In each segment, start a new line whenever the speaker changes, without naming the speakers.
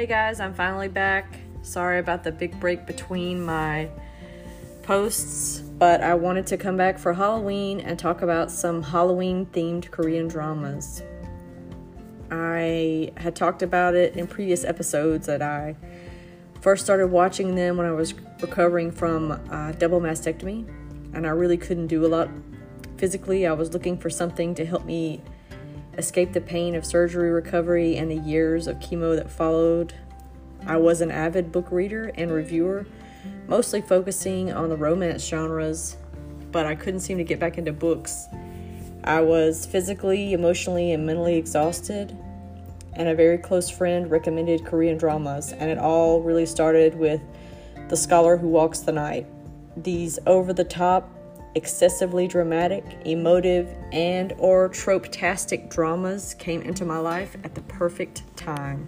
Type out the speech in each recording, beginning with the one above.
Hey guys, I'm finally back. Sorry about the big break between my posts, but I wanted to come back for Halloween and talk about some Halloween themed Korean dramas. I had talked about it in previous episodes that I first started watching them when I was recovering from double mastectomy, and I really couldn't do a lot physically. I was looking for something to help me escape the pain of surgery recovery and the years of chemo that followed. I was an avid book reader and reviewer, mostly focusing on the romance genres, but I couldn't seem to get back into books. I was physically, emotionally, and mentally exhausted, and a very close friend recommended Korean dramas, and it all really started with The Scholar Who Walks the Night. These over the top excessively dramatic, emotive, and or trope-tastic dramas came into my life at the perfect time.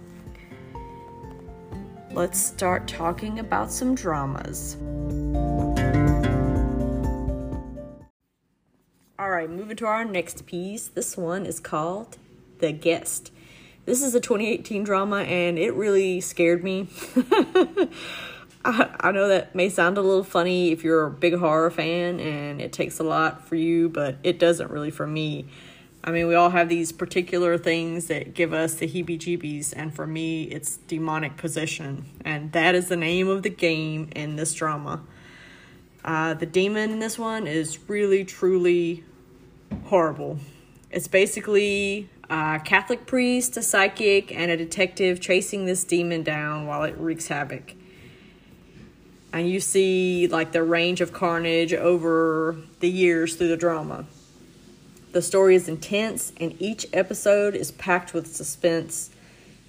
Let's start talking about some dramas. All right, moving to our next piece. This one is called The Guest. This is a 2018 drama and it really scared me. I, I know that may sound a little funny if you're a big horror fan and it takes a lot for you, but it doesn't really for me. I mean, we all have these particular things that give us the heebie jeebies, and for me, it's demonic possession. And that is the name of the game in this drama. Uh, the demon in this one is really, truly horrible. It's basically a Catholic priest, a psychic, and a detective chasing this demon down while it wreaks havoc and you see like the range of carnage over the years through the drama. The story is intense, and each episode is packed with suspense.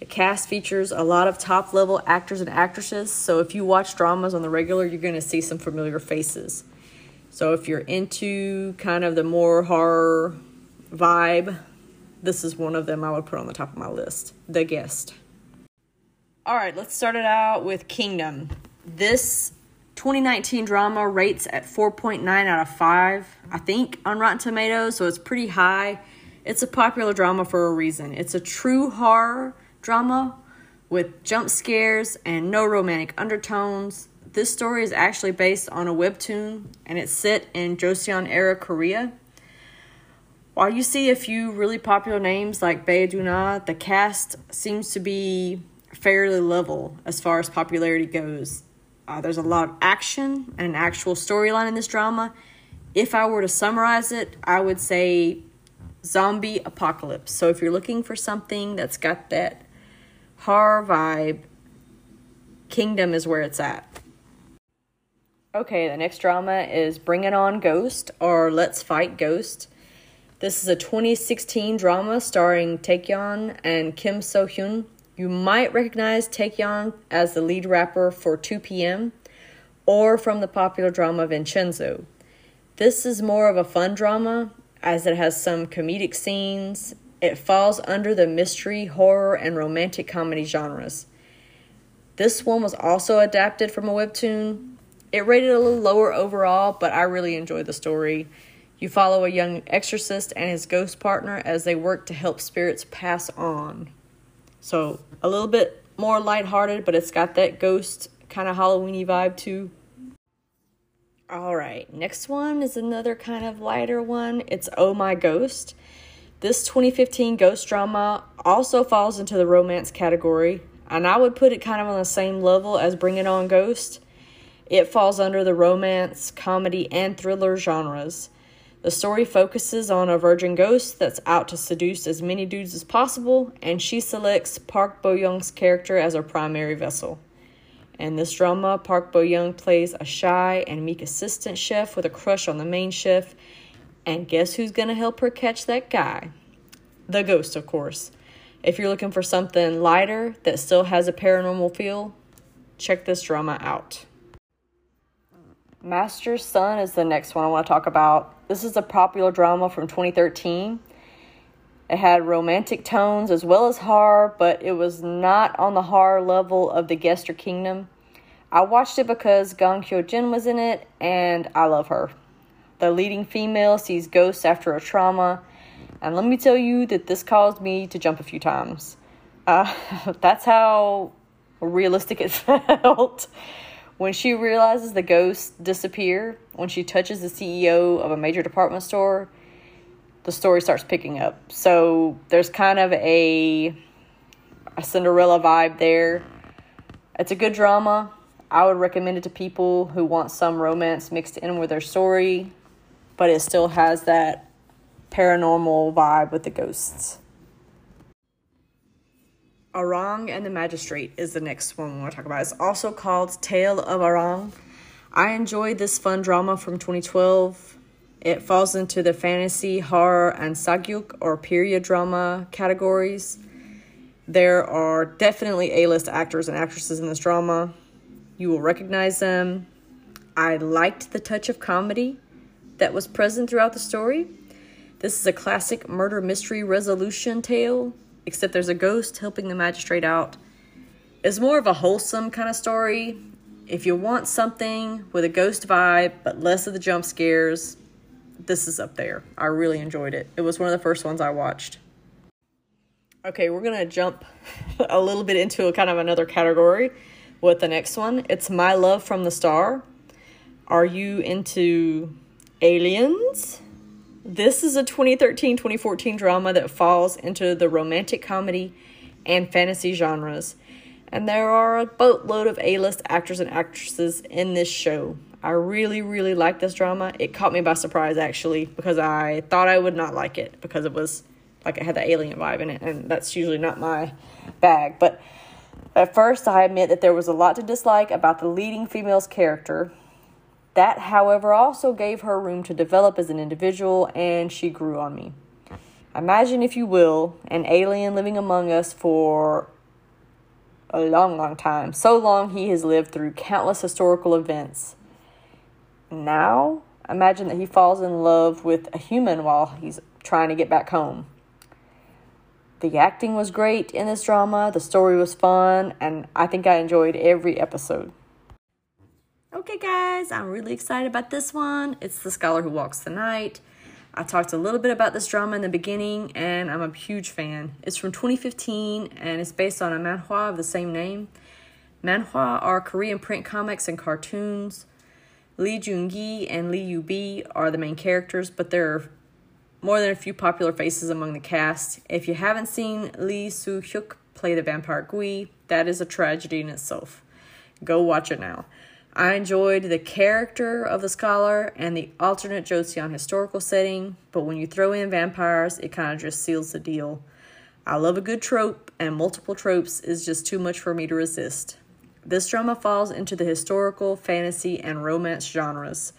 The cast features a lot of top level actors and actresses, so if you watch dramas on the regular, you're going to see some familiar faces. So if you're into kind of the more horror vibe, this is one of them I would put on the top of my list The Guest. All right, let's start it out with Kingdom. This 2019 drama rates at 4.9 out of 5, I think, on Rotten Tomatoes, so it's pretty high. It's a popular drama for a reason. It's a true horror drama with jump scares and no romantic undertones. This story is actually based on a webtoon and it's set in Joseon era Korea. While you see a few really popular names like Bae Doona, the cast seems to be fairly level as far as popularity goes. Uh, there's a lot of action and an actual storyline in this drama. If I were to summarize it, I would say zombie apocalypse. So if you're looking for something that's got that horror vibe, Kingdom is where it's at. Okay, the next drama is Bring It On Ghost or Let's Fight Ghost. This is a 2016 drama starring Taecyeon and Kim So Hyun. You might recognize Taecyeon as the lead rapper for 2PM or from the popular drama Vincenzo. This is more of a fun drama as it has some comedic scenes. It falls under the mystery, horror, and romantic comedy genres. This one was also adapted from a webtoon. It rated a little lower overall, but I really enjoyed the story. You follow a young exorcist and his ghost partner as they work to help spirits pass on. So a little bit more lighthearted, but it's got that ghost kind of Halloweeny vibe too. All right, next one is another kind of lighter one. It's Oh My Ghost. This 2015 ghost drama also falls into the romance category, and I would put it kind of on the same level as Bring It On Ghost. It falls under the romance, comedy, and thriller genres. The story focuses on a virgin ghost that's out to seduce as many dudes as possible, and she selects Park Bo Young's character as her primary vessel. In this drama, Park Bo Young plays a shy and meek assistant chef with a crush on the main chef, and guess who's gonna help her catch that guy? The ghost, of course. If you're looking for something lighter that still has a paranormal feel, check this drama out. Master Sun is the next one I want to talk about. This is a popular drama from 2013. It had romantic tones as well as horror, but it was not on the horror level of The Guest or Kingdom. I watched it because Gong Hyo Jin was in it, and I love her. The leading female sees ghosts after a trauma, and let me tell you that this caused me to jump a few times. Uh, that's how realistic it felt. When she realizes the ghosts disappear, when she touches the CEO of a major department store, the story starts picking up. So there's kind of a a Cinderella vibe there. It's a good drama. I would recommend it to people who want some romance mixed in with their story, but it still has that paranormal vibe with the ghosts. Arang and the Magistrate is the next one we want to talk about. It's also called Tale of Arang. I enjoyed this fun drama from 2012. It falls into the fantasy, horror, and sageuk or period drama categories. There are definitely A list actors and actresses in this drama. You will recognize them. I liked the touch of comedy that was present throughout the story. This is a classic murder mystery resolution tale except there's a ghost helping the magistrate out. It's more of a wholesome kind of story. If you want something with a ghost vibe, but less of the jump scares, this is up there. I really enjoyed it. It was one of the first ones I watched. Okay, we're going to jump a little bit into a kind of another category with the next one. It's My Love from the Star. Are you into aliens? This is a 2013 2014 drama that falls into the romantic comedy and fantasy genres. And there are a boatload of A list actors and actresses in this show. I really, really like this drama. It caught me by surprise, actually, because I thought I would not like it because it was like it had the alien vibe in it, and that's usually not my bag. But at first, I admit that there was a lot to dislike about the leading female's character, that, however, also gave her room to develop as an individual, and she grew on me. Imagine, if you will, an alien living among us for a long, long time. So long he has lived through countless historical events. Now, imagine that he falls in love with a human while he's trying to get back home. The acting was great in this drama, the story was fun, and I think I enjoyed every episode. Okay, guys, I'm really excited about this one. It's The Scholar Who Walks the Night. I talked a little bit about this drama in the beginning, and I'm a huge fan. It's from 2015, and it's based on a manhwa of the same name. Manhwa are Korean print comics and cartoons. Lee Jun-gi and Lee Yu-bi are the main characters, but there are more than a few popular faces among the cast. If you haven't seen Lee Soo-hyuk play the vampire Gui, that is a tragedy in itself. Go watch it now. I enjoyed the character of the scholar and the alternate Joseon historical setting, but when you throw in vampires, it kind of just seals the deal. I love a good trope, and multiple tropes is just too much for me to resist. This drama falls into the historical, fantasy, and romance genres.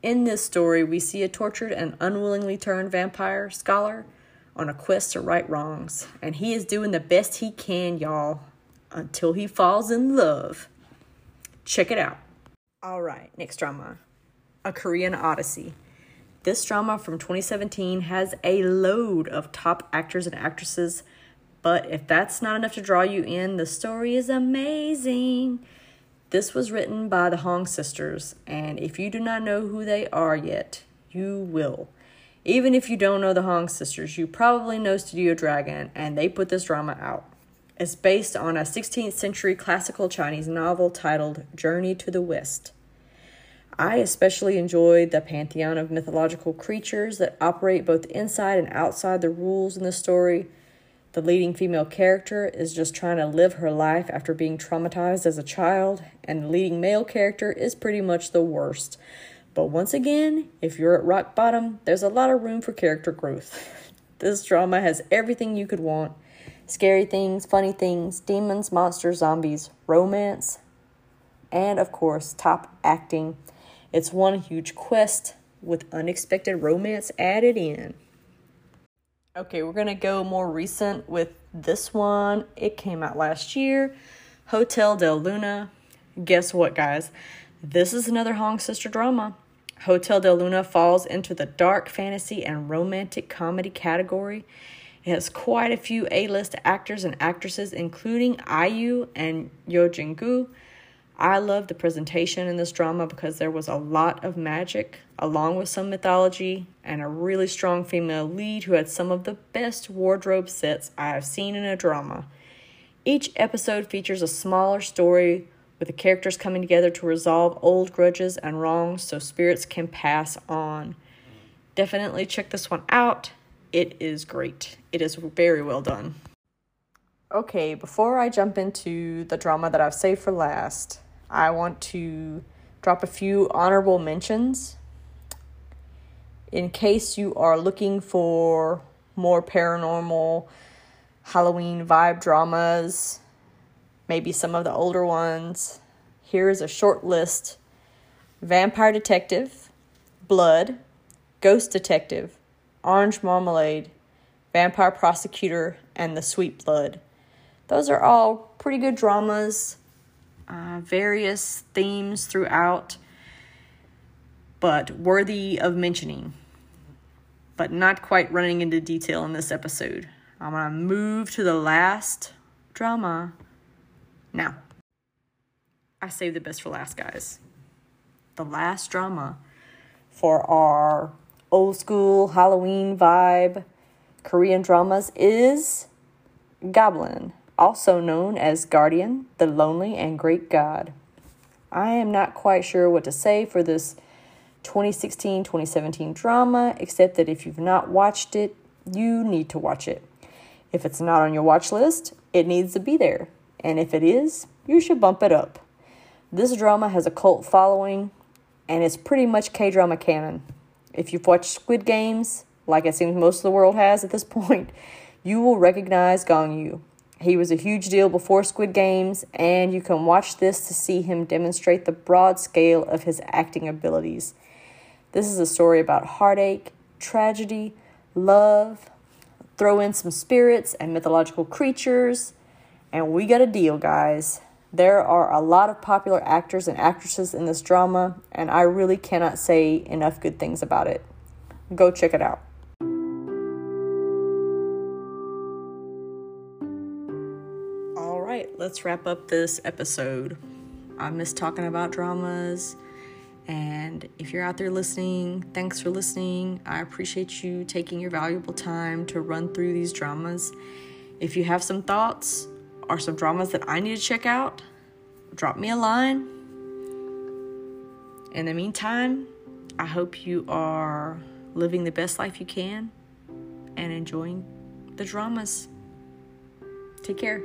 In this story, we see a tortured and unwillingly turned vampire scholar on a quest to right wrongs, and he is doing the best he can, y'all, until he falls in love. Check it out. All right, next drama A Korean Odyssey. This drama from 2017 has a load of top actors and actresses, but if that's not enough to draw you in, the story is amazing. This was written by the Hong sisters, and if you do not know who they are yet, you will. Even if you don't know the Hong sisters, you probably know Studio Dragon, and they put this drama out. It's based on a 16th century classical Chinese novel titled Journey to the West. I especially enjoyed the pantheon of mythological creatures that operate both inside and outside the rules in the story. The leading female character is just trying to live her life after being traumatized as a child, and the leading male character is pretty much the worst. But once again, if you're at rock bottom, there's a lot of room for character growth. this drama has everything you could want scary things, funny things, demons, monsters, zombies, romance, and of course, top acting. It's one huge quest with unexpected romance added in. Okay, we're gonna go more recent with this one. It came out last year Hotel del Luna. Guess what, guys? This is another Hong sister drama. Hotel del Luna falls into the dark fantasy and romantic comedy category. It has quite a few A list actors and actresses, including IU and Yeo Jin Goo. I love the presentation in this drama because there was a lot of magic, along with some mythology, and a really strong female lead who had some of the best wardrobe sets I have seen in a drama. Each episode features a smaller story with the characters coming together to resolve old grudges and wrongs so spirits can pass on. Definitely check this one out. It is great. It is very well done. Okay, before I jump into the drama that I've saved for last, I want to drop a few honorable mentions. In case you are looking for more paranormal Halloween vibe dramas, maybe some of the older ones, here's a short list Vampire Detective, Blood, Ghost Detective, Orange Marmalade, Vampire Prosecutor, and The Sweet Blood. Those are all pretty good dramas, uh, various themes throughout, but worthy of mentioning, but not quite running into detail in this episode. I'm going to move to the last drama now. I saved the best for last, guys. The last drama for our old school Halloween vibe Korean dramas is Goblin also known as Guardian, the Lonely and Great God. I am not quite sure what to say for this 2016 2017 drama, except that if you've not watched it, you need to watch it. If it's not on your watch list, it needs to be there. And if it is, you should bump it up. This drama has a cult following, and it's pretty much K drama canon. If you've watched Squid Games, like it seems most of the world has at this point, you will recognize Gong Yu. He was a huge deal before Squid Games, and you can watch this to see him demonstrate the broad scale of his acting abilities. This is a story about heartache, tragedy, love, throw in some spirits and mythological creatures, and we got a deal, guys. There are a lot of popular actors and actresses in this drama, and I really cannot say enough good things about it. Go check it out. All right, let's wrap up this episode. I miss talking about dramas. And if you're out there listening, thanks for listening. I appreciate you taking your valuable time to run through these dramas. If you have some thoughts or some dramas that I need to check out, drop me a line. In the meantime, I hope you are living the best life you can and enjoying the dramas. Take care.